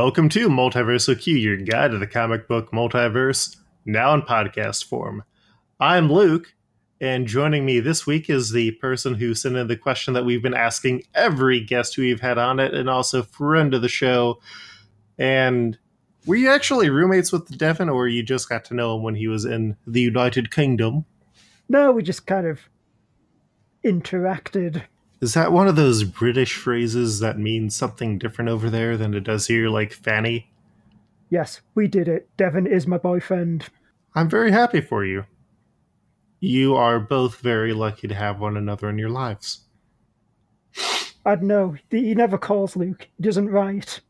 Welcome to Multiversal Q, your guide to the comic book multiverse, now in podcast form. I'm Luke, and joining me this week is the person who sent in the question that we've been asking every guest who we've had on it, and also friend of the show. And were you actually roommates with Devin, or you just got to know him when he was in the United Kingdom? No, we just kind of interacted. Is that one of those British phrases that means something different over there than it does here, like fanny? Yes, we did it. Devin is my boyfriend. I'm very happy for you. You are both very lucky to have one another in your lives. I don't know. He never calls Luke. He doesn't write.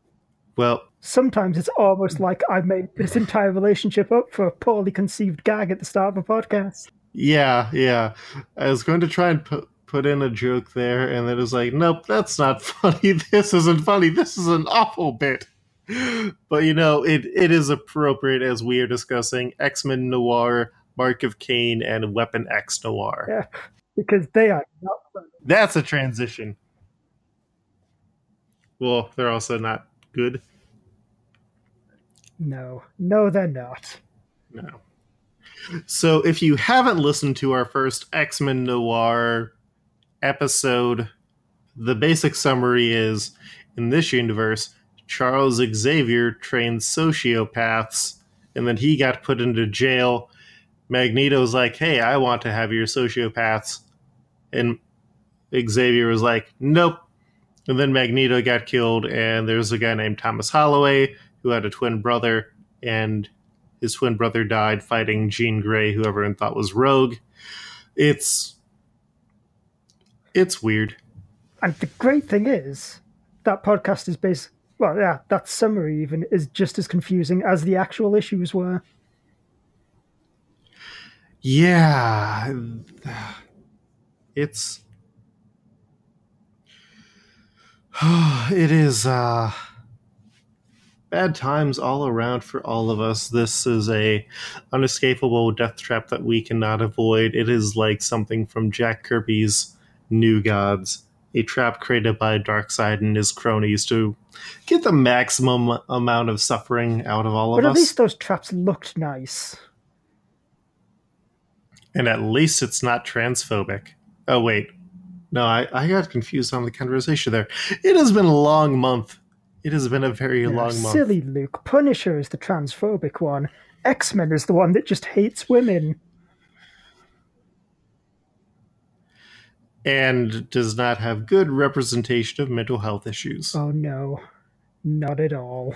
Well, Sometimes it's almost like I made this entire relationship up for a poorly conceived gag at the start of a podcast. yeah, yeah. I was going to try and put put in a joke there, and then it was like, nope, that's not funny. This isn't funny. This is an awful bit. But you know, it, it is appropriate as we are discussing X Men Noir, Mark of Cain, and Weapon X Noir. Yeah, because they are not funny. That's a transition. Well, they're also not good. No, no, they're not. No. So if you haven't listened to our first X Men Noir episode, the basic summary is in this universe, Charles Xavier trained sociopaths, and then he got put into jail. Magneto's like, hey, I want to have your sociopaths. And Xavier was like, nope. And then Magneto got killed, and there's a guy named Thomas Holloway who had a twin brother, and his twin brother died fighting Jean Grey, who everyone thought was Rogue. It's it's weird. And the great thing is, that podcast is based. Well, yeah, that summary even is just as confusing as the actual issues were. Yeah, it's it is uh bad times all around for all of us. This is a unescapable death trap that we cannot avoid. It is like something from Jack Kirby's New Gods, a trap created by Darkseid and his cronies to get the maximum amount of suffering out of all of us. But at least those traps looked nice. and at least it's not transphobic. Oh wait, no, I, I got confused on the conversation there. It has been a long month. It has been a very Yeah, long month. silly Luke. Punisher is the transphobic one. X Men is the one that just hates women. And does not have good representation of mental health issues. Oh no, not at all.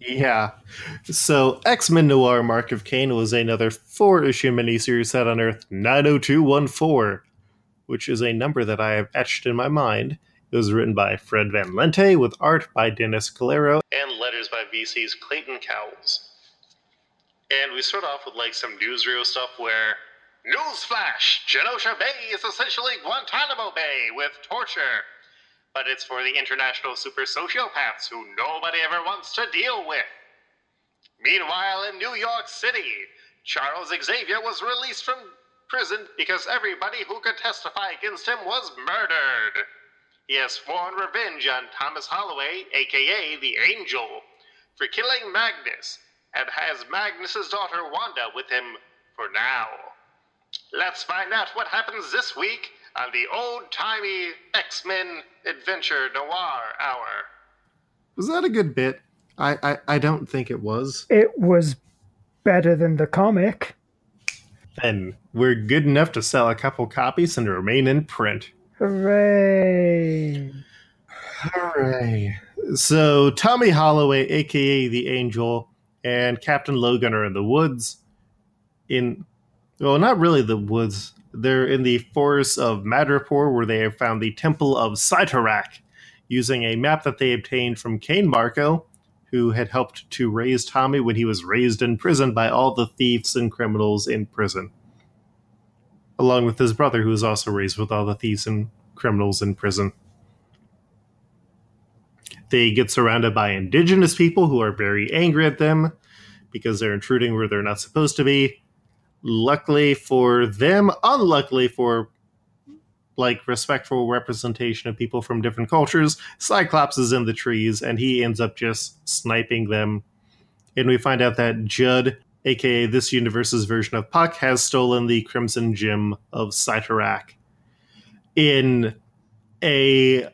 Yeah. So X Men Noir Mark of Cain was another four issue miniseries set on Earth 90214, which is a number that I have etched in my mind. It was written by Fred Van Lente with art by Dennis Calero and letters by VC's Clayton Cowles. And we start off with like some newsreel stuff where Newsflash! Genosha Bay is essentially Guantanamo Bay with torture. But it's for the international super sociopaths who nobody ever wants to deal with. Meanwhile, in New York City, Charles Xavier was released from prison because everybody who could testify against him was murdered. He has sworn revenge on Thomas Holloway, aka the Angel, for killing Magnus, and has Magnus's daughter Wanda with him for now. Let's find out what happens this week on the old timey X Men Adventure Noir Hour. Was that a good bit? I, I, I don't think it was. It was better than the comic. Then we're good enough to sell a couple copies and remain in print. Hooray! Hooray. So Tommy Holloway, aka the Angel, and Captain Logan are in the woods. In well, not really the woods. They're in the forests of Madripoor, where they have found the Temple of Cyttorak, using a map that they obtained from Cain Marko, who had helped to raise Tommy when he was raised in prison by all the thieves and criminals in prison. Along with his brother, who was also raised with all the thieves and criminals in prison. They get surrounded by indigenous people who are very angry at them because they're intruding where they're not supposed to be. Luckily for them, unluckily for like respectful representation of people from different cultures. Cyclops is in the trees and he ends up just sniping them. And we find out that Judd, aka this universe's version of Puck, has stolen the Crimson Gem of Cyttorak in a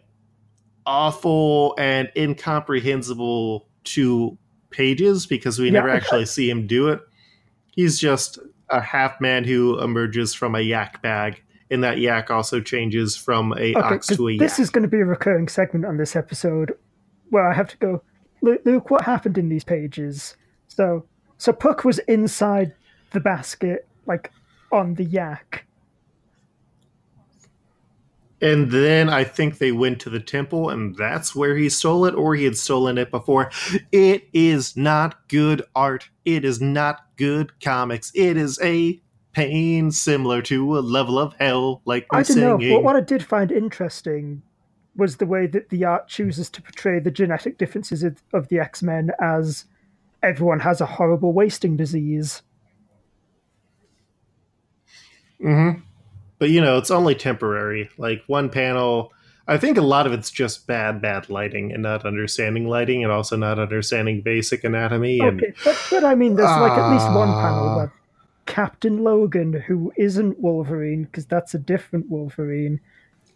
awful and incomprehensible two pages because we Yeah. never actually see him do it. He's just a half man who emerges from a yak bag, and that yak also changes from a Okay, ox to a yak. this is going to be a recurring segment on this episode where I have to go, Luke, what happened in these pages? So, so Puck was inside the basket, like on the yak. And then I think they went to the temple, and that's where he stole it, or he had stolen it before. It is not good art. It is not good comics. It is a pain similar to a level of hell, like I don't know, but what I did find interesting was the way that the art chooses to portray the genetic differences of, of the X Men as everyone has a horrible wasting disease. Mm-hmm. But you know, it's only temporary. Like one panel, I think a lot of it's just bad, bad lighting and not understanding lighting, and also not understanding basic anatomy. And Okay, but, but I mean, there's like at least one panel Ah. where Captain Logan, who isn't Wolverine, because that's a different Wolverine,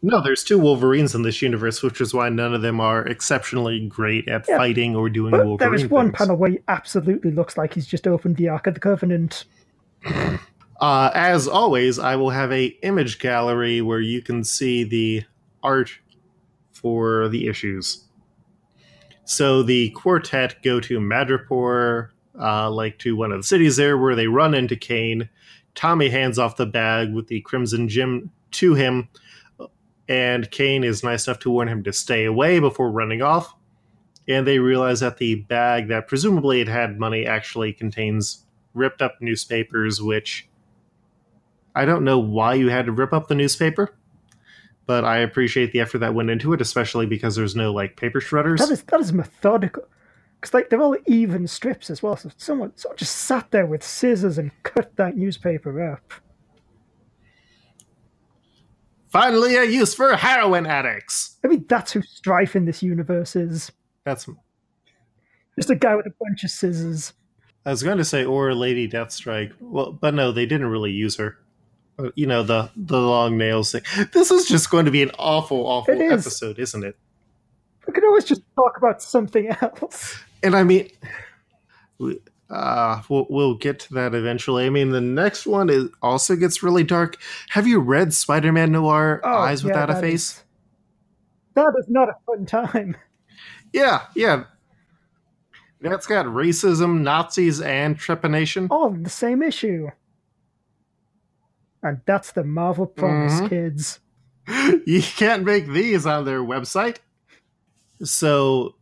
no, there's two Wolverines in this universe, which is why none of them are exceptionally great at Yeah, fighting or doing But Wolverine there is one things. panel where he absolutely looks like he's just opened the Ark of the Covenant. Uh, as always, I will have a image gallery where you can see the art for the issues. So the quartet go to Madripoor, uh, like to one of the cities there, where they run into Cain. Tommy hands off the bag with the Crimson Gem to him, and Cain is nice enough to warn him to stay away before running off. And they realize that the bag that presumably it had money actually contains ripped up newspapers, which I don't know why you had to rip up the newspaper, but I appreciate the effort that went into it, especially because there's no like paper shredders. That is that is methodical. Because like they're all even strips as well. So someone sort of just sat there with scissors and cut that newspaper up. Finally, a use for heroin addicts. I mean, that's who Strife in this universe is. That's Just a guy with a bunch of scissors. I was going to say or Lady Deathstrike. Well, but no, they didn't really use her. You know the the long nails thing. This is just going to be an awful, awful is. episode, isn't it? We could always just talk about something else. And I mean, we- uh, we'll, we'll get to that eventually. I mean, the next one is also gets really dark. Have you read Spider-Man Noir: Oh, Eyes yeah, Without a Face? is- that is not a fun time. Yeah, yeah. That's got racism, Nazis, and trepanation. All the same issue. And that's the Marvel promise, Mhm. kids. You can't make these on their website. So,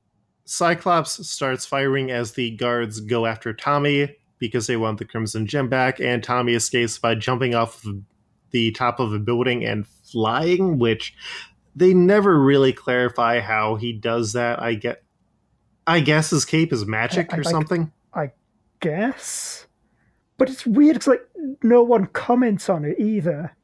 Cyclops starts firing as the guards go after Tommy because they want the Crimson Gem back, and Tommy escapes by jumping off the top of a building and flying, which they never really clarify how he does that. I get. I guess his cape is magic I- I or something. Guess. But it's weird because like no one comments on it either.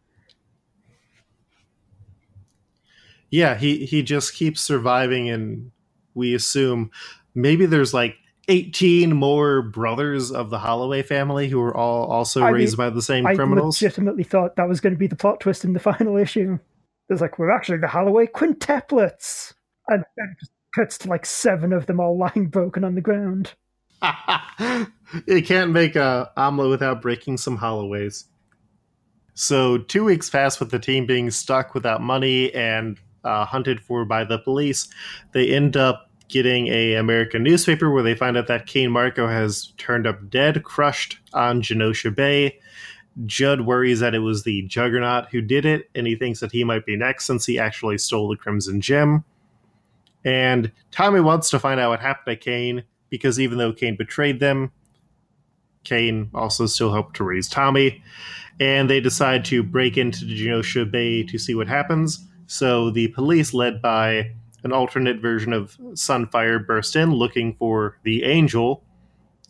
Yeah, he he just keeps surviving, and we assume maybe there's like 18 more brothers of the Holloway family who are all also I raised mean, by the same I criminals. I legitimately thought that was going to be the plot twist in the final issue. There's like, we're actually the Holloway quintuplets. And then it just cuts to like seven of them all lying broken on the ground. You can't make a omelet without breaking some Holloways. So two weeks pass with the team being stuck without money and uh, hunted for by the police. They end up getting a American newspaper where they find out that Cain Marko has turned up dead, crushed on Genosha Bay. Judd worries that it was the Juggernaut who did it, and he thinks that he might be next since he actually stole the Crimson Gem. And Tommy wants to find out what happened to Cain because even though Cain betrayed them, Cain also still helped to raise Tommy. And they decide to break into Genosha Bay to see what happens. So the police, led by an alternate version of Sunfire, burst in looking for the Angel.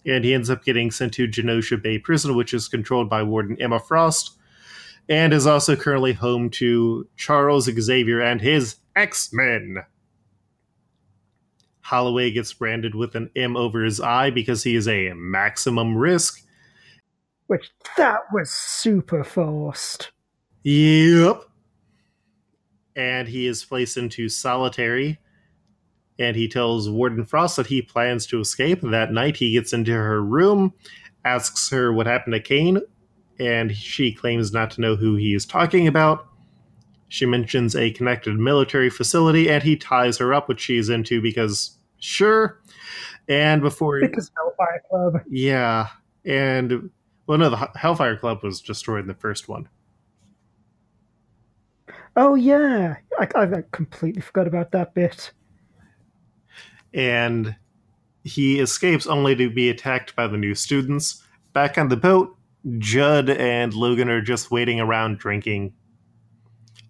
And he ends up getting sent to Genosha Bay Prison, which is controlled by Warden Emma Frost. and is also currently home to Charles Xavier and his X Men. Holloway gets branded with an M over his eye because he is a maximum risk. Which that was super forced. Yep. And he is placed into solitary. And he tells Warden Frost that he plans to escape. That night, he gets into her room, asks her what happened to Cain, and she claims not to know who he is talking about. She mentions a connected military facility, and he ties her up, which she's into because sure. And before Because Hellfire Club. yeah, and well, no, the Hellfire Club was destroyed in the first one. Oh yeah, I, I completely forgot about that bit. And he escapes only to be attacked by the new students. Back on the boat, Judd and Logan are just waiting around drinking.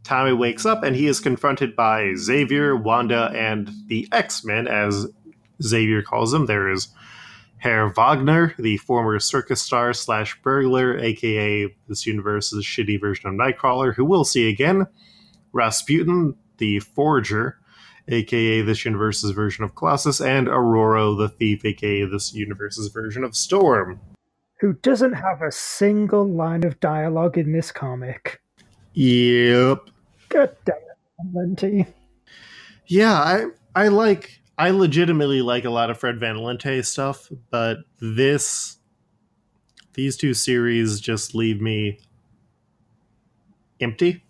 Tommy wakes up and he is confronted by Xavier, Wanda, and the X Men, as Xavier calls them. There is Herr Wagner, the former circus star slash burglar, aka this universe's shitty version of Nightcrawler, who we'll see again. Rasputin, the forger, aka this universe's version of Colossus, and Aurora, the thief, aka this universe's version of Storm. Who doesn't have a single line of dialogue in this comic? Yep. God damn it. Yeah, I I like I legitimately like a lot of Fred Van Lente stuff, but this these two series just leave me empty.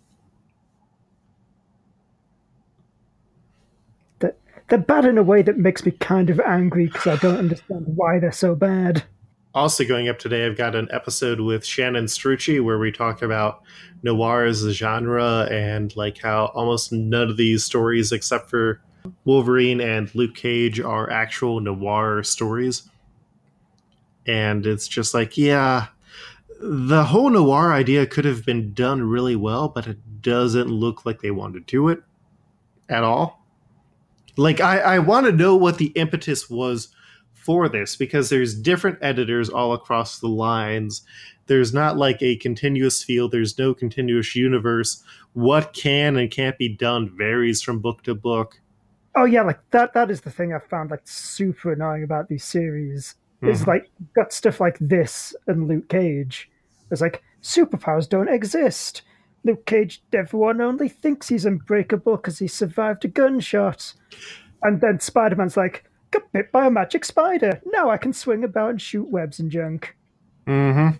They're bad in a way that makes me kind of angry because I don't understand why they're so bad. Also, going up today, I've got an episode with Shannon Strucci where we talk about noir as a genre and like how almost none of these stories, except for Wolverine and Luke Cage, are actual noir stories. And it's just like, yeah, the whole noir idea could have been done really well, but it doesn't look like they want to do it at all. Like, I, I want to know what the impetus was for this because there's different editors all across the lines. There's not like a continuous field, there's no continuous universe. What can and can't be done varies from book to book. Oh yeah, like that. That is the thing I found like super annoying about these series. Is Mhm. like got stuff like this and Luke Cage. It's like superpowers don't exist. Luke Cage, everyone only thinks he's unbreakable because he survived a gunshot. And then Spider Man's like, got bit by a magic spider. Now I can swing about and shoot webs and junk. Mm-hmm.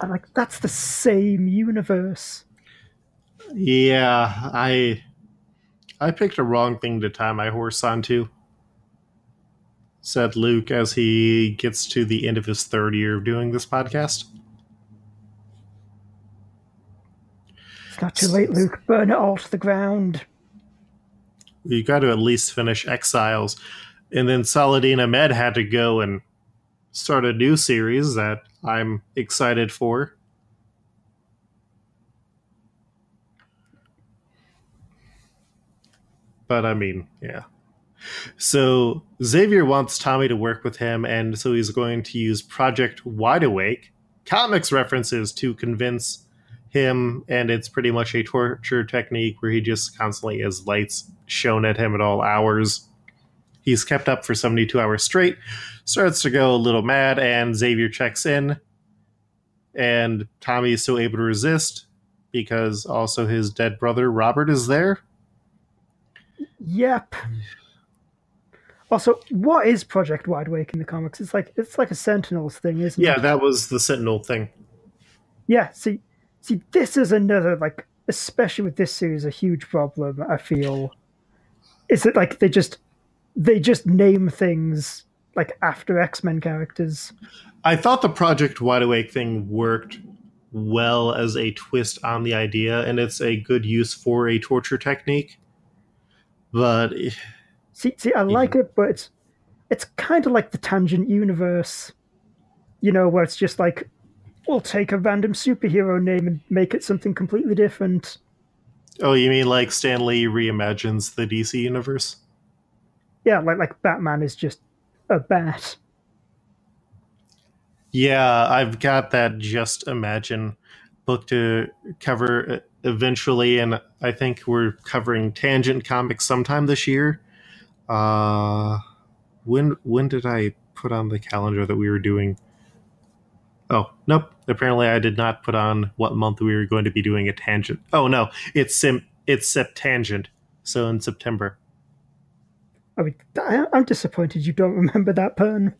I'm like that's the same universe. Yeah, I I picked a wrong thing to tie my horse onto. Said Luke as he gets to the end of his third year of doing this podcast. It's not too late, Luke. Burn it all to the ground. You got to at least finish Exiles. And then Saladin Ahmed had to go and start a new series that I'm excited for. But I mean, yeah. So Xavier wants Tommy to work with him, and so he's going to use Project Wide Awake, comics references to convince him, and it's pretty much a torture technique where he just constantly has lights shown at him at all hours. He's kept up for 72 hours straight, starts to go a little mad, and Xavier checks in, and Tommy is still able to resist because also his dead brother Robert is there. Yep. Also, what is Project Wide Awake in the comics? It's like it's like a Sentinels thing, isn't Yeah, it? Yeah, that was the Sentinel thing. Yeah. See, see, this is another like, especially with this series, a huge problem. I feel is that like they just they just name things like after X Men characters. I thought the Project Wide Awake thing worked well as a twist on the idea, and it's a good use for a torture technique. But eh. See, see, I like it, but it's it's kind of like the tangent universe, you know, where it's just like we'll take a random superhero name and make it something completely different. oh, you mean like Stan Lee reimagines the DC universe? Yeah, like like Batman is just a bat. Yeah, I've got that just imagine book to cover uh, eventually, and I think we're covering Tangent Comics sometime this year. Uh, when when did I put on the calendar that we were doing? Oh nope. Apparently, I did not put on what month we were going to be doing a tangent. Oh no, it's sim it's Septangent. So in September. I mean, I, I'm disappointed you don't remember that pun.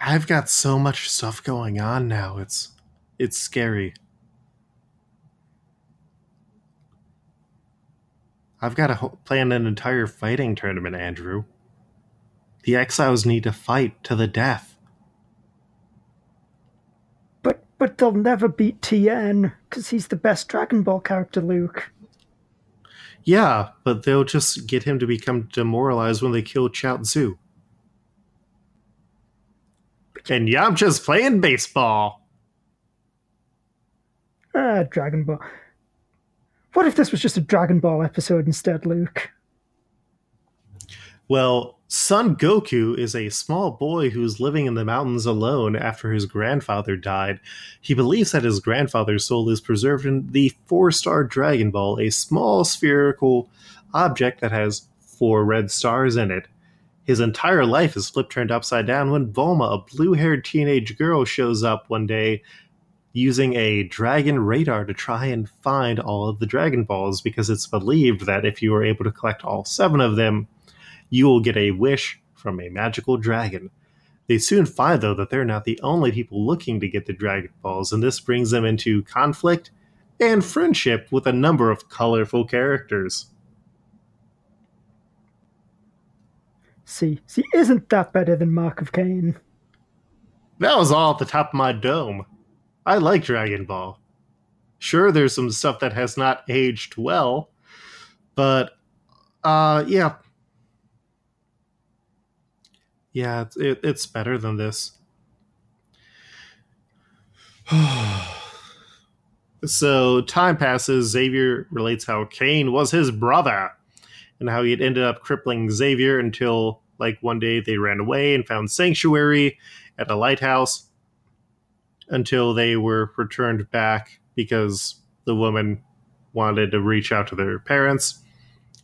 I've got so much stuff going on now. It's it's scary. I've got to ho- plan an entire fighting tournament, Andrew. The exiles need to fight to the death. But they'll never beat Tien because he's the best Dragon Ball character, Luke. Yeah, but they'll just get him to become demoralized when they kill Chaozu. And Yamcha's playing baseball. Ah, Dragon Ball. What if this was just a Dragon Ball episode instead, Luke? Well, Son Goku is a small boy who's living in the mountains alone after his grandfather died. He believes that his grandfather's soul is preserved in the four star Dragon Ball, a small spherical object that has four red stars in it. His entire life is flipped turned upside down when Bulma, a blue haired teenage girl, shows up one day using a dragon radar to try and find all of the Dragon Balls because it's believed that if you are able to collect all seven of them, you will get a wish from a magical dragon. They soon find, though, that they're not the only people looking to get the Dragon Balls, and this brings them into conflict and friendship with a number of colorful characters. See, see, isn't that better than Mark of Cain? That was all at the top of my dome. I like Dragon Ball. Sure, there's some stuff that has not aged well, but uh, yeah, yeah, it's, it, it's better than this. so time passes. Xavier relates how Cain was his brother and how he had ended up crippling Xavier until, like, one day they ran away and found sanctuary at a lighthouse until they were returned back because the woman wanted to reach out to their parents.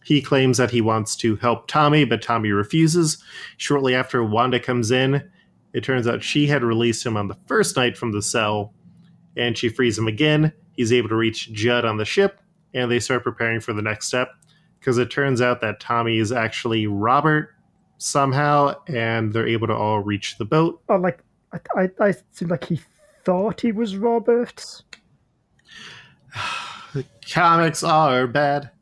He claims that he wants to help Tommy, but Tommy refuses. Shortly after Wanda comes in, it turns out she had released him on the first night from the cell, and she frees him again. He's able to reach Judd on the ship, and they start preparing for the next step because it turns out that Tommy is actually Robert somehow, and they're able to all reach the boat. Oh, like I, I, I seemed like he thought he was Robert. The comics are bad.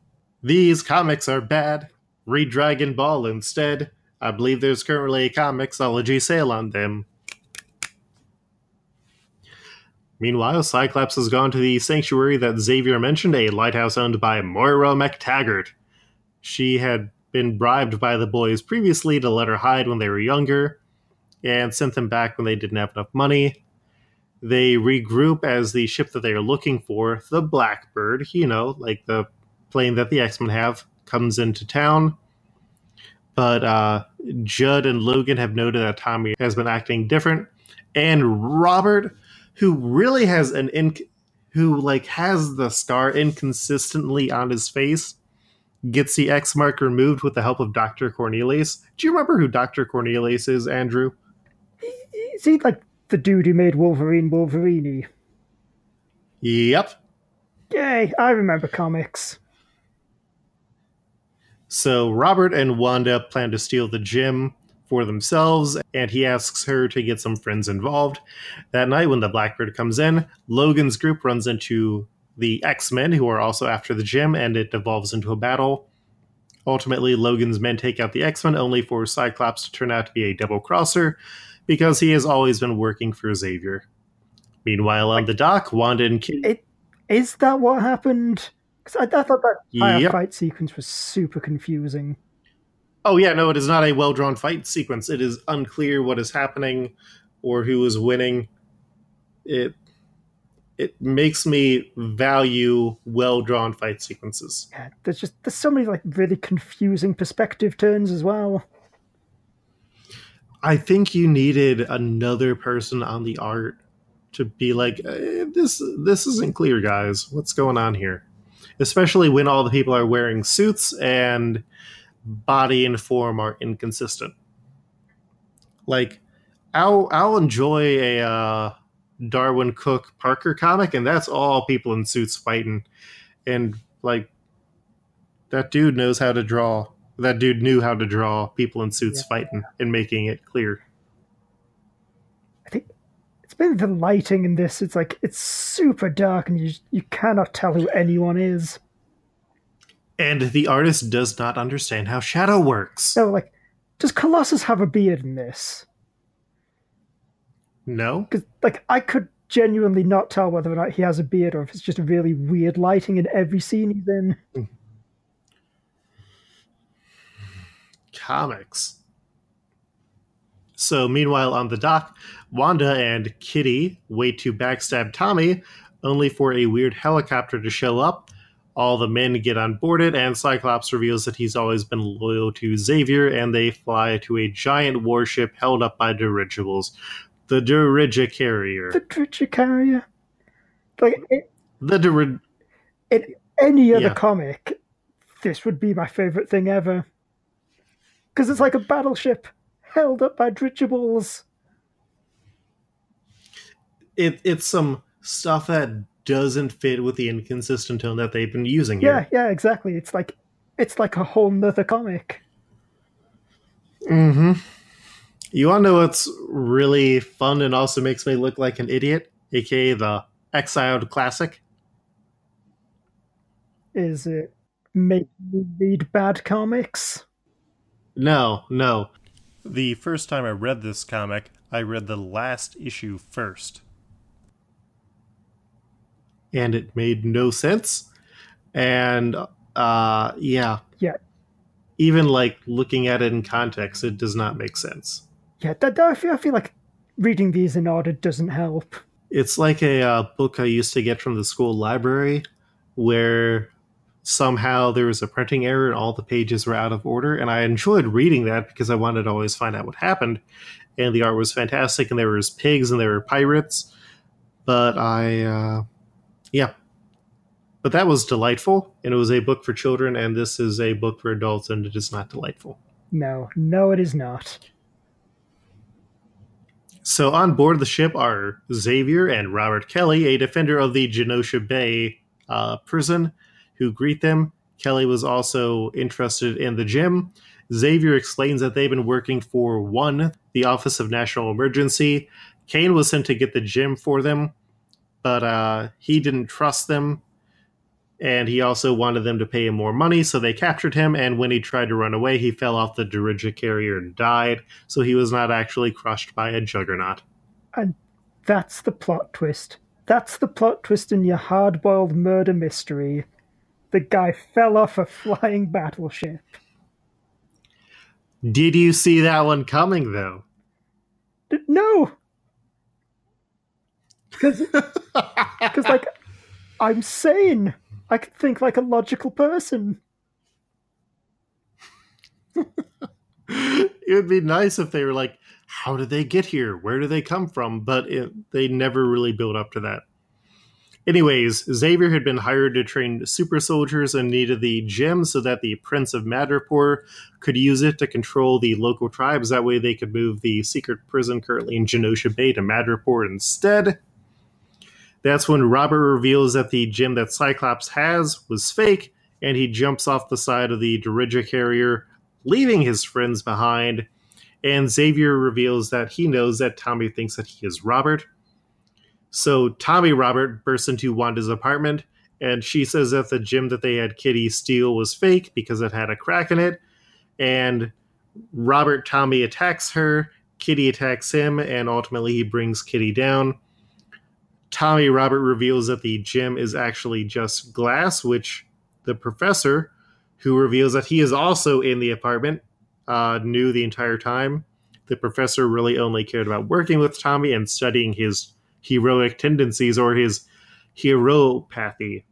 These comics are bad. Read Dragon Ball instead. I believe there's currently a Comixology sale on them. Meanwhile, Cyclops has gone to the sanctuary that Xavier mentioned, a lighthouse owned by Moira MacTaggert. She had been bribed by the boys previously to let her hide when they were younger, and sent them back when they didn't have enough money. They regroup as the ship that they are looking for, the Blackbird, you know, like the plane that the X Men have, comes into town. But uh, Judd and Logan have noted that Tommy has been acting different, and Robert, who really has an in, who like has the scar inconsistently on his face, gets the X mark removed with the help of Doctor Cornelius. Do you remember who Doctor Cornelius is, Andrew? Is he like the dude who made Wolverine Wolverine? Yep. Yay, I remember comics. So Robert and Wanda plan to steal the gym for themselves, and he asks her to get some friends involved. That night, when the Blackbird comes in, Logan's group runs into the X Men, who are also after the gym, and it devolves into a battle. Ultimately, Logan's men take out the X Men, only for Cyclops to turn out to be a double crosser because he has always been working for Xavier. Meanwhile, on the dock, Wanda and. It is that what happened? Because I, I thought that Yep. fight sequence was super confusing. Oh yeah, no, it is not a well drawn fight sequence. It is unclear what is happening or who is winning. It it makes me value well drawn fight sequences. Yeah, there's just there's so many like really confusing perspective turns as well. I think you needed another person on the art to be like, eh, this this isn't clear, guys. What's going on here? Especially when all the people are wearing suits and body and form are inconsistent. Like, I'll I'll enjoy a uh, Darwyn Cooke Parker comic, and that's all people in suits fighting, and like that dude knows how to draw. That dude knew how to draw people in suits yeah. fighting and making it clear. I think it's been the lighting in this. It's like it's super dark, and you you cannot tell who anyone is. And the artist does not understand how shadow works. No, like, does Colossus have a beard in this? No, because like I could genuinely not tell whether or not he has a beard or if it's just really weird lighting in every scene he's in. Hmm. Comics. So, meanwhile, on the dock, Wanda and Kitty wait to backstab Tommy, only for a weird helicopter to show up. All the men get on board it, and Cyclops reveals that he's always been loyal to Xavier, and they fly to a giant warship held up by dirigibles, the Dirige carrier. The Dirige carrier. Like it, the. In any other yeah. comic, this would be my favorite thing ever. Because it's like a battleship held up by dirigibles. It it's some stuff that doesn't fit with the inconsistent tone that they've been using. Yeah, here. yeah, exactly. It's like it's like a whole nother comic. Mm-hmm. You want to know what's really fun and also makes me look like an idiot, aka the Exiled Classic? Is it make me read bad comics? No, no. The first time I read this comic, I read the last issue first. And it made no sense. And uh yeah. Yeah. Even like looking at it in context, it does not make sense. Yeah, that, I, feel, I feel like reading these in order doesn't help. It's like a uh, book I used to get from the school library where somehow there was a printing error and all the pages were out of order. And I enjoyed reading that because I wanted to always find out what happened. And the art was fantastic, and there was pigs and there were pirates. But I, uh, yeah. But that was delightful, and it was a book for children, and this is a book for adults, and it is not delightful. No, no, it is not. So on board the ship are Xavier and Robert Kelly, a defender of the Genosha Bay uh, prison, who greet them. Kelly was also interested in the gym. Xavier explains that they've been working for one, the Office of National Emergency. Cain was sent to get the gym for them, but uh, he didn't trust them and he also wanted them to pay him more money, so they captured him. And when he tried to run away, he fell off the Dirige carrier and died. So he was not actually crushed by a juggernaut. And that's the plot twist. That's the plot twist in your hard-boiled murder mystery. The guy fell off a flying battleship. Did you see that one coming, though? No. Because, like, I'm sane. I can think like a logical person. it would be nice if they were like, how did they get here? Where do they come from? But it, they never really build up to that. Anyways, Xavier had been hired to train super soldiers and needed the gem so that the Prince of Madripoor could use it to control the local tribes. That way they could move the secret prison currently in Genosha Bay to Madripoor instead. That's when Robert reveals that the gem that Cyclops has was fake, and he jumps off the side of the Dirige carrier, leaving his friends behind. And Xavier reveals that he knows that Tommy thinks that he is Robert. So Tommy Robert bursts into Wanda's apartment, and she says that the gym that they had Kitty steal was fake because it had a crack in it. And Robert Tommy attacks her, Kitty attacks him, and ultimately he brings Kitty down. Tommy Robert reveals that the gym is actually just glass, which the professor, who reveals that he is also in the apartment, uh, knew the entire time. The professor really only cared about working with Tommy and studying his heroic tendencies or his heropathy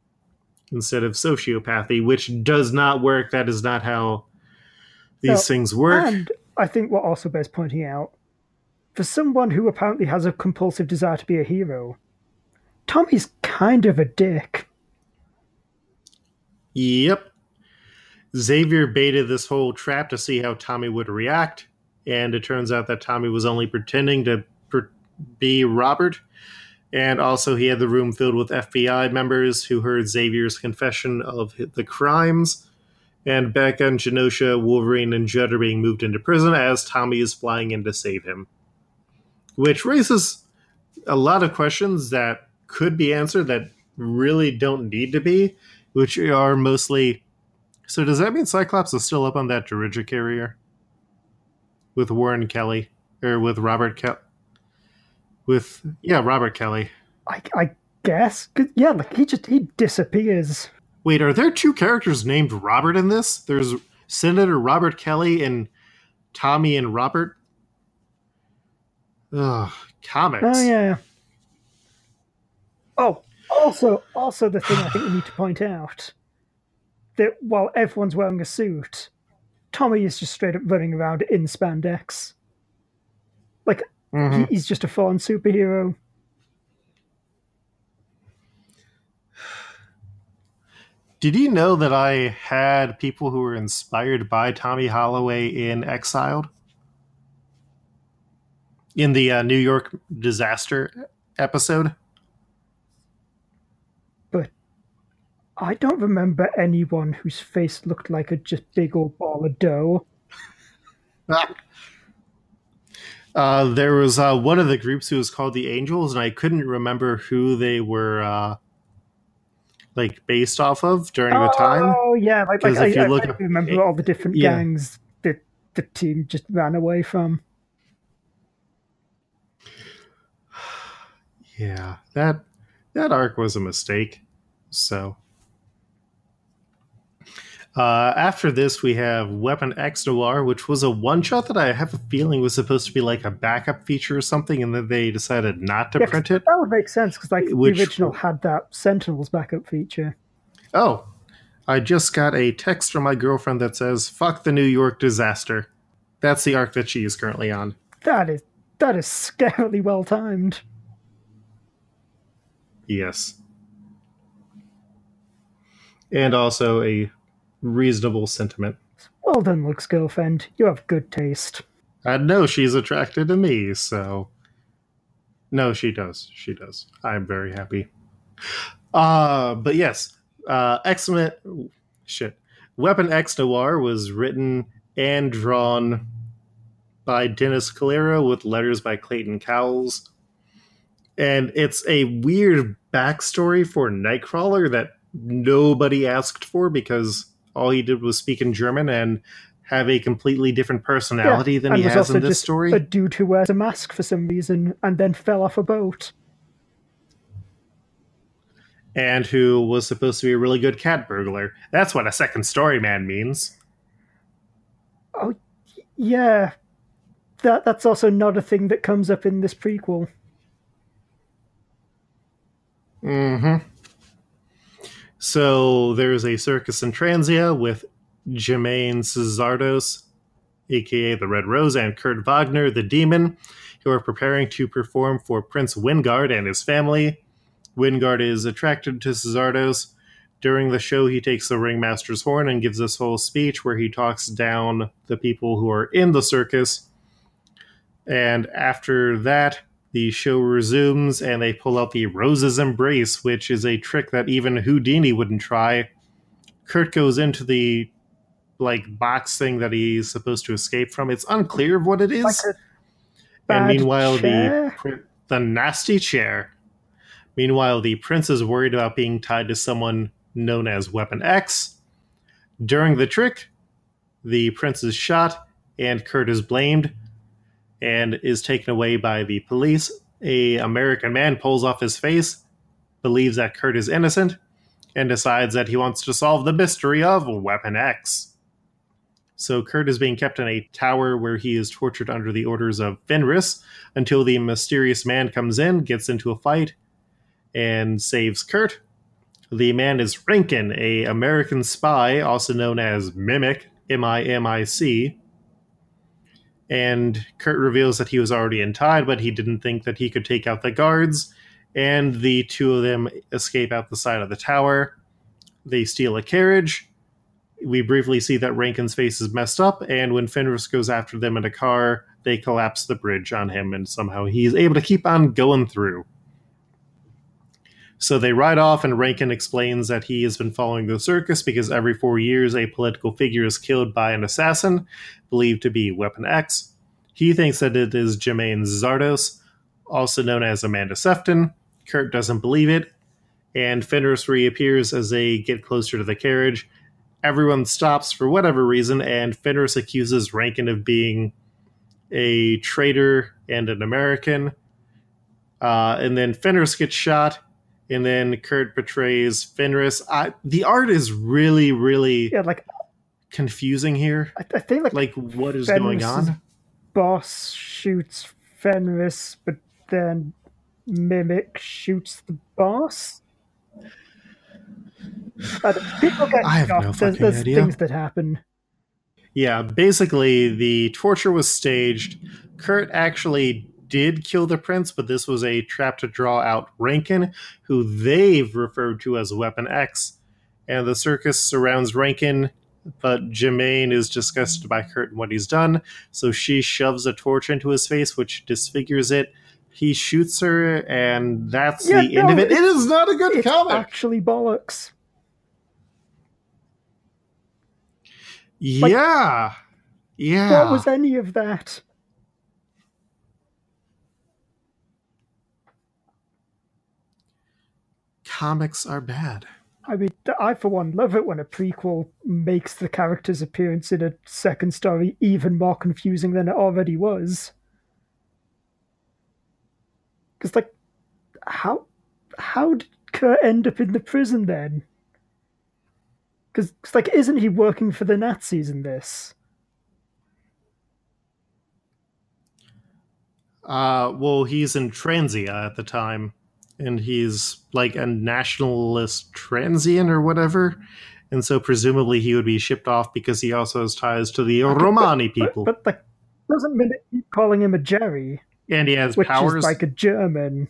instead of sociopathy, which does not work. That is not how these things work. And I think what also bears pointing out for someone who apparently has a compulsive desire to be a hero, Tommy's kind of a dick. Yep. Xavier baited this whole trap to see how Tommy would react, and it turns out that Tommy was only pretending to be Robert. And also, he had the room filled with FBI members who heard Xavier's confession of the crimes. And Becca and Genosha, Wolverine, and Judd are being moved into prison as Tommy is flying in to save him. Which raises a lot of questions that could be answered that really don't need to be, which are mostly. So, does that mean Cyclops is still up on that Dirige carrier with Warren Kelly or with Robert Kelly? With yeah, Robert Kelly. I, I guess. Yeah, like he just he disappears. Wait, are there two characters named Robert in this? There's Senator Robert Kelly and Tommy and Robert. Ugh, comics. Oh yeah. Oh, also, also the thing I think we need to point out that while everyone's wearing a suit, Tommy is just straight up running around in spandex. Like Mhm. he, he's just a full-on superhero. Did you know that I had people who were inspired by Tommy Holloway in Exiled? In the uh, New York disaster episode? But I don't remember anyone whose face looked like a just big old ball of dough. Uh, there was uh, one of the groups who was called the Angels, and I couldn't remember who they were uh, like based off of during the time. Oh yeah, like, like 'Cause I, if you look I at- remember all the different yeah. gangs that the team just ran away from. Yeah, that that arc was a mistake. So uh, after this, we have Weapon X Noir, which was a one shot that I have a feeling was supposed to be like a backup feature or something, and then they decided not to Yeah, print it. That would make sense because like Which- the original had that Sentinels backup feature. Oh, I just got a text from my girlfriend that says "fuck the New York disaster." That's the arc that she is currently on. That is that is scarily well timed. Yes. And also a reasonable sentiment. Well done, Luke's girlfriend. You have good taste. I know she's attracted to me, so. No, she does. She does. I'm very happy. Uh, but yes, uh, X Men. Shit. Weapon X Noir was written and drawn by Dennis Calero with letters by Clayton Cowles. And it's a weird backstory for Nightcrawler that nobody asked for because all he did was speak in German and have a completely different personality than and he has also in this story. a dude who wears a mask for some reason and then fell off a boat. and who was supposed to be a really good cat burglar. That's what a second story man means. Oh, yeah, that that's also not a thing that comes up in this prequel. Mm-hmm. So there's a circus in Transia with Jermaine Cesardos, aka the Red Rose, and Kurt Wagner, the Demon, who are preparing to perform for Prince Wingard and his family. Wingard is attracted to Cesardos. During the show, he takes the ringmaster's horn and gives this whole speech where he talks down the people who are in the circus. And after that, the show resumes and they pull out the Rose's Embrace, which is a trick that even Houdini wouldn't try. Kurt goes into the like box thing that he's supposed to escape from. It's unclear what it is. Like and meanwhile, chair? the the nasty chair. Meanwhile, the prince is worried about being tied to someone known as Weapon X. During the trick, the prince is shot and Kurt is blamed and is taken away by the police. A American man pulls off his face, believes that Kurt is innocent, and decides that he wants to solve the mystery of Weapon X. So Kurt is being kept in a tower where he is tortured under the orders of Fenris until the mysterious man comes in, gets into a fight, and saves Kurt. The man is Rankin, a American spy, also known as Mimic, M I M I C. and Kurt reveals that he was already untied, but he didn't think that he could take out the guards. And the two of them escape out the side of the tower. They steal a carriage. We briefly see that Rankin's face is messed up, and when Fenris goes after them in a car, they collapse the bridge on him, and somehow he's able to keep on going through. So they ride off, and Rankin explains that he has been following the circus because every four years a political figure is killed by an assassin, believed to be Weapon X. He thinks that it is Jermaine Zardos, also known as Amanda Sefton. Kurt doesn't believe it, and Fenris reappears as they get closer to the carriage. Everyone stops for whatever reason, and Fenris accuses Rankin of being a traitor and an American. Uh, and then Fenris gets shot, and then Kurt portrays Fenris. I, the art is really, really Yeah, like confusing here. I, I think like Like, what is Fenris going on? boss shoots Fenris, but then Mimic shoots the boss. Don't- people get I have no there's, there's idea. things that happen. Yeah, basically, the torture was staged. Kurt actually did kill the prince, but this was a trap to draw out Rankin, who they've referred to as Weapon X. And the circus surrounds Rankin, but Jermaine is disgusted by Kurt and what he's done, so she shoves a torch into his face, which disfigures it. He shoots her, and that's Yeah, the end of it. It it's- not a good It's comic. actually bollocks. yeah. Yeah. What was any of that? Comics are bad. I mean, I for one love it when a prequel makes the character's appearance in a second story even more confusing than it already was. Because, like, how how did Kurt end up in the prison then? Because, like, isn't he working for the Nazis in this? Uh, well, he's in Transia at the time, and he's like a nationalist Transian or whatever, and so presumably he would be shipped off because he also has ties to the Romani But, people, but like, doesn't mean keep calling him a Jerry, and he has which powers. is like a German?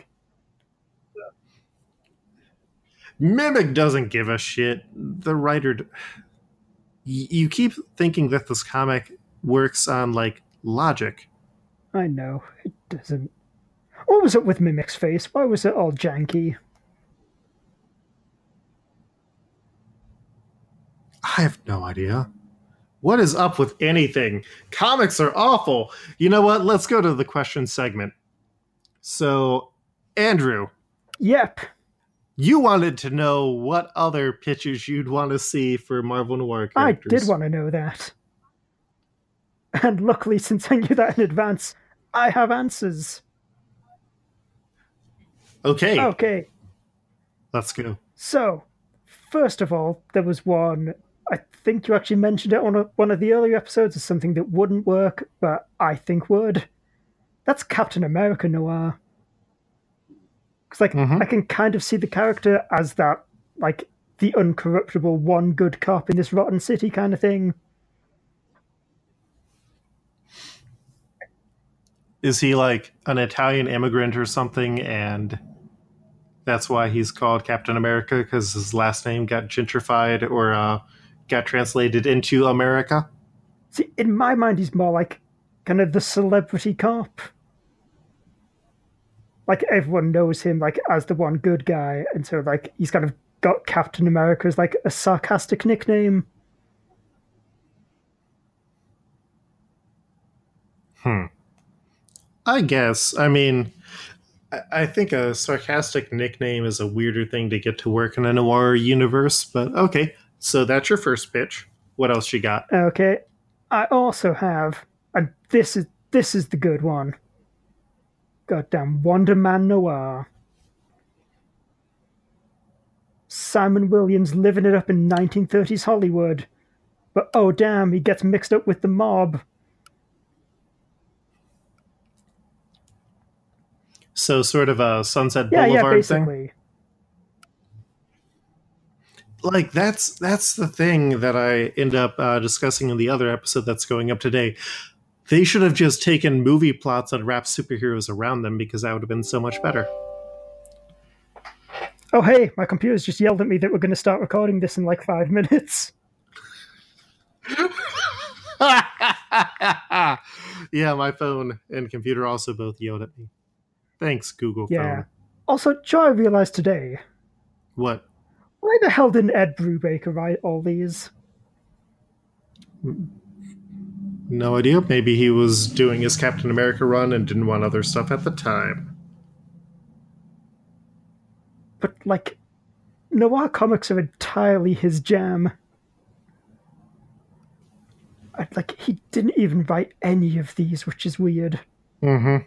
Mimic doesn't give a shit. The writer, d- you keep thinking that this comic works on like logic. I know it doesn't. What was it with Mimic's face? Why was it all janky? I have no idea. What is up with anything? Comics are awful. You know what? Let's go to the question segment. So, Andrew, Yep. you wanted to know what other pitches you'd want to see for Marvel Noir I did want to know that. And luckily, since I knew that in advance, I have answers. Okay, Okay, let's go. so first of all, there was one. I think you actually mentioned it on a, one of the earlier episodes as something that wouldn't work, but I think would. That's Captain America Noir. Because, like, Mhm. I can kind of see the character as that, like, the uncorruptible one good cop in this rotten city kind of thing. Is he like an Italian immigrant or something, and that's why he's called Captain America because his last name got gentrified or uh, got translated into America? See, in my mind, he's more like kind of the celebrity cop. Like everyone knows him like as the one good guy, and so like he's kind of got Captain America as like a sarcastic nickname. Hmm. I guess. I mean, I- think a sarcastic nickname is a weirder thing to get to work in a noir universe, but okay. So that's your first pitch. What else you got? Okay, I also have, and this is this is the good one. Goddamn Wonder Man Noir. Simon Williams living it up in 1930s Hollywood. But oh damn, he gets mixed up with the mob. So sort of a Sunset Yeah, yeah, Boulevard thing. basically. like that's that's the thing that I end up uh, discussing in the other episode that's going up today. They should have just taken movie plots and wrapped superheroes around them because that would have been so much better. Oh, hey, my computer's just yelled at me that we're going to start recording this in like five minutes. yeah, my phone and computer also both yelled at me. Thanks, Google Yeah. phone. Also, Joe, I realized today, What? why the hell didn't Ed Brubaker write all these? No idea. Maybe he was doing his Captain America run and didn't want other stuff at the time. But, like, noir comics are entirely his jam. Like, he didn't even write any of these, which is weird. Mm-hmm.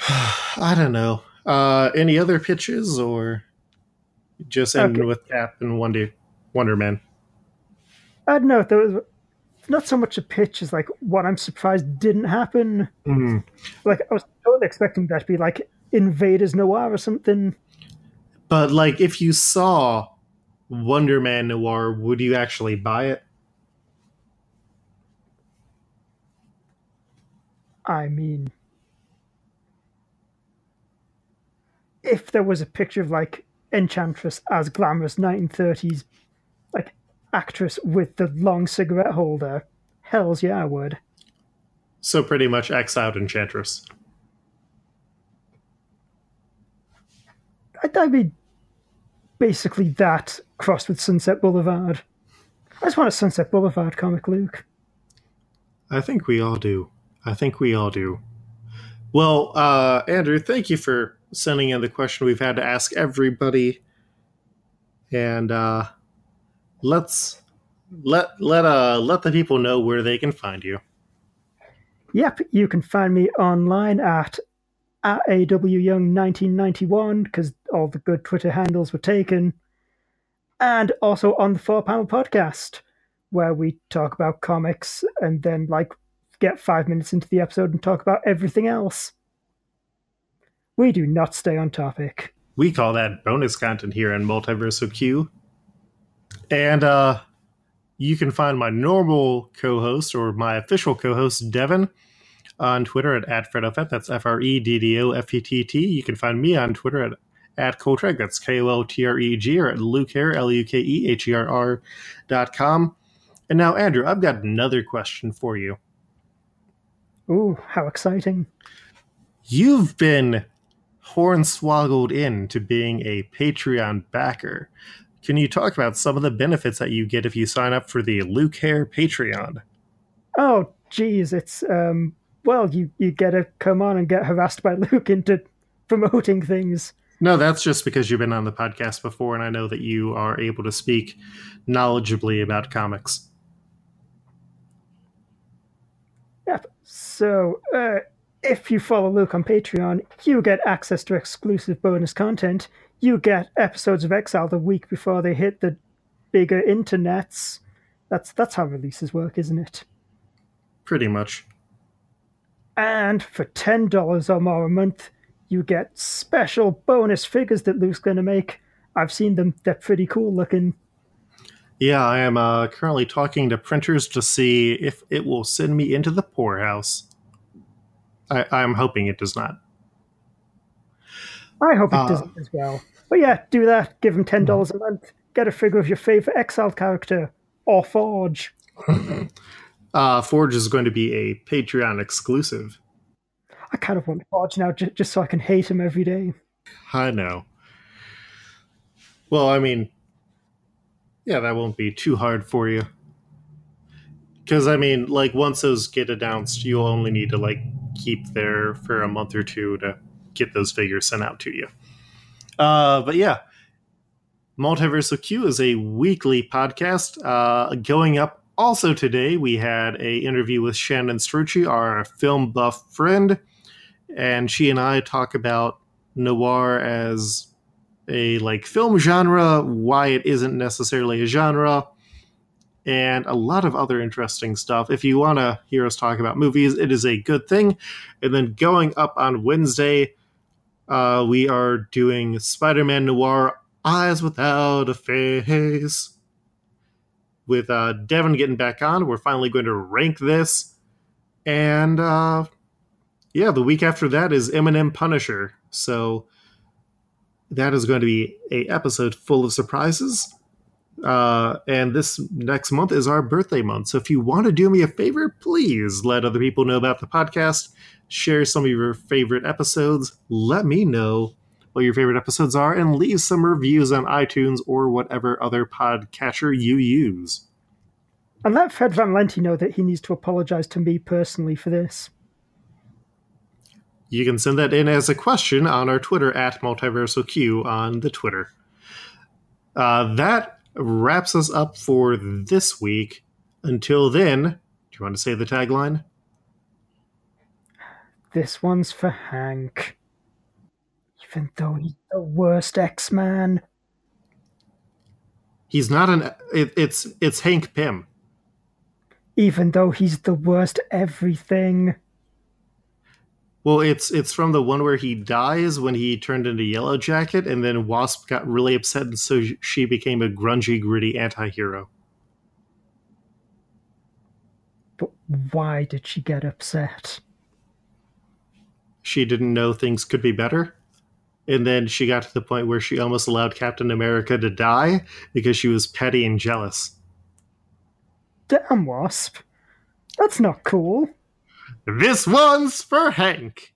I don't know. Uh, any other pitches or just ending Okay. with Cap and Wonder Wonder Man? I don't know, there was not so much a pitch as, like, what I'm surprised didn't happen. Mm. Like, I was totally expecting that to be, like, Invaders Noir or something. But like, if you saw Wonder Man Noir, would you actually buy it? I mean, if there was a picture of like Enchantress as glamorous 1930s like actress with the long cigarette holder, hell's yeah, I would. So pretty much X out Enchantress. I'd, I'd be basically that crossed with Sunset Boulevard. I just want a Sunset Boulevard comic, Luke. I think we all do. I think we all do. Well, uh, Andrew, thank you for sending in the question we've had to ask everybody. And uh, let's let let uh let the people know where they can find you. Yep, you can find me online at at awyoung1991 because all the good Twitter handles were taken, and also on the Four Panel Podcast where we talk about comics and then like get five minutes into the episode and talk about everything else. We do not stay on topic. We call that bonus content here in Multiversal Q. And uh, you can find my normal co-host or my official co-host Devin on Twitter at, at FreddoFett. That's F R E D D O F E T T. You can find me on Twitter at at Koltreg. That's K O L T R E G or at Luke Herr, L U K E H E R R dot com. And now, Andrew, I've got another question for you. Ooh, how exciting! You've been hornswoggled into being a Patreon backer. Can you talk about some of the benefits that you get if you sign up for the Luke Herr Patreon? Oh, geez, it's um. Well, you you get to come on and get harassed by Luke into promoting things. No, that's just because you've been on the podcast before, and I know that you are able to speak knowledgeably about comics. Yep. So, uh, if you follow Luke on Patreon, you get access to exclusive bonus content. You get episodes of Exile the week before they hit the bigger internets. That's that's how releases work, isn't it? Pretty much. And for ten dollars or more a month, you get special bonus figures that Luke's going to make. I've seen them; they're pretty cool looking. Yeah, I am uh, currently talking to printers to see if it will send me into the poorhouse. I, I'm hoping it does not. I hope it Uh, doesn't as well. But yeah, do that. Give them ten dollars a month. Get a figure of your favorite Exile character or Forge. Uh, Forge is going to be a Patreon exclusive. I kind of want Forge now, j- just so I can hate him every day. I know. Well, I mean, yeah, that won't be too hard for you. Because, I mean, like, once those get announced, you'll only need to, like, keep there for a month or two to get those figures sent out to you. Uh, but yeah, Multiversal Q is a weekly podcast. Uh, going up also today, we had a interview with Shannon Strucci, our film buff friend, and she and I talk about noir as a like film genre, why it isn't necessarily a genre, and a lot of other interesting stuff. If you want to hear us talk about movies, it is a good thing. And then going up on Wednesday, uh, we are doing Spider-Man Noir: Eyes Without a Face, with uh, Devin getting back on, we're finally going to rank this. And uh, yeah, the week after that is Eminem Punisher. So that is going to be a episode full of surprises. Uh, and this next month is our birthday month. So if you want to do me a favor, please let other people know about the podcast. Share some of your favorite episodes. Let me know what your favorite episodes are and leave some reviews on iTunes or whatever other podcatcher you use. And let Fred Van Lente know that he needs to apologize to me personally for this. You can send that in as a question on our Twitter at MultiversalQ on the Twitter. Uh, that wraps us up for this week. Until then, do you want to say the tagline? This one's for Hank. Even though he's the worst X Man. He's not an. It, it's it's Hank Pym. Even though he's the worst everything. Well, it's it's from the one where he dies when he turned into Yellow Jacket, and then Wasp got really upset, and so she became a grungy, gritty anti-hero. But why did she get upset? She didn't know things could be better, and then she got to the point where she almost allowed Captain America to die because she was petty and jealous. Damn, Wasp. That's not cool. This one's for Hank.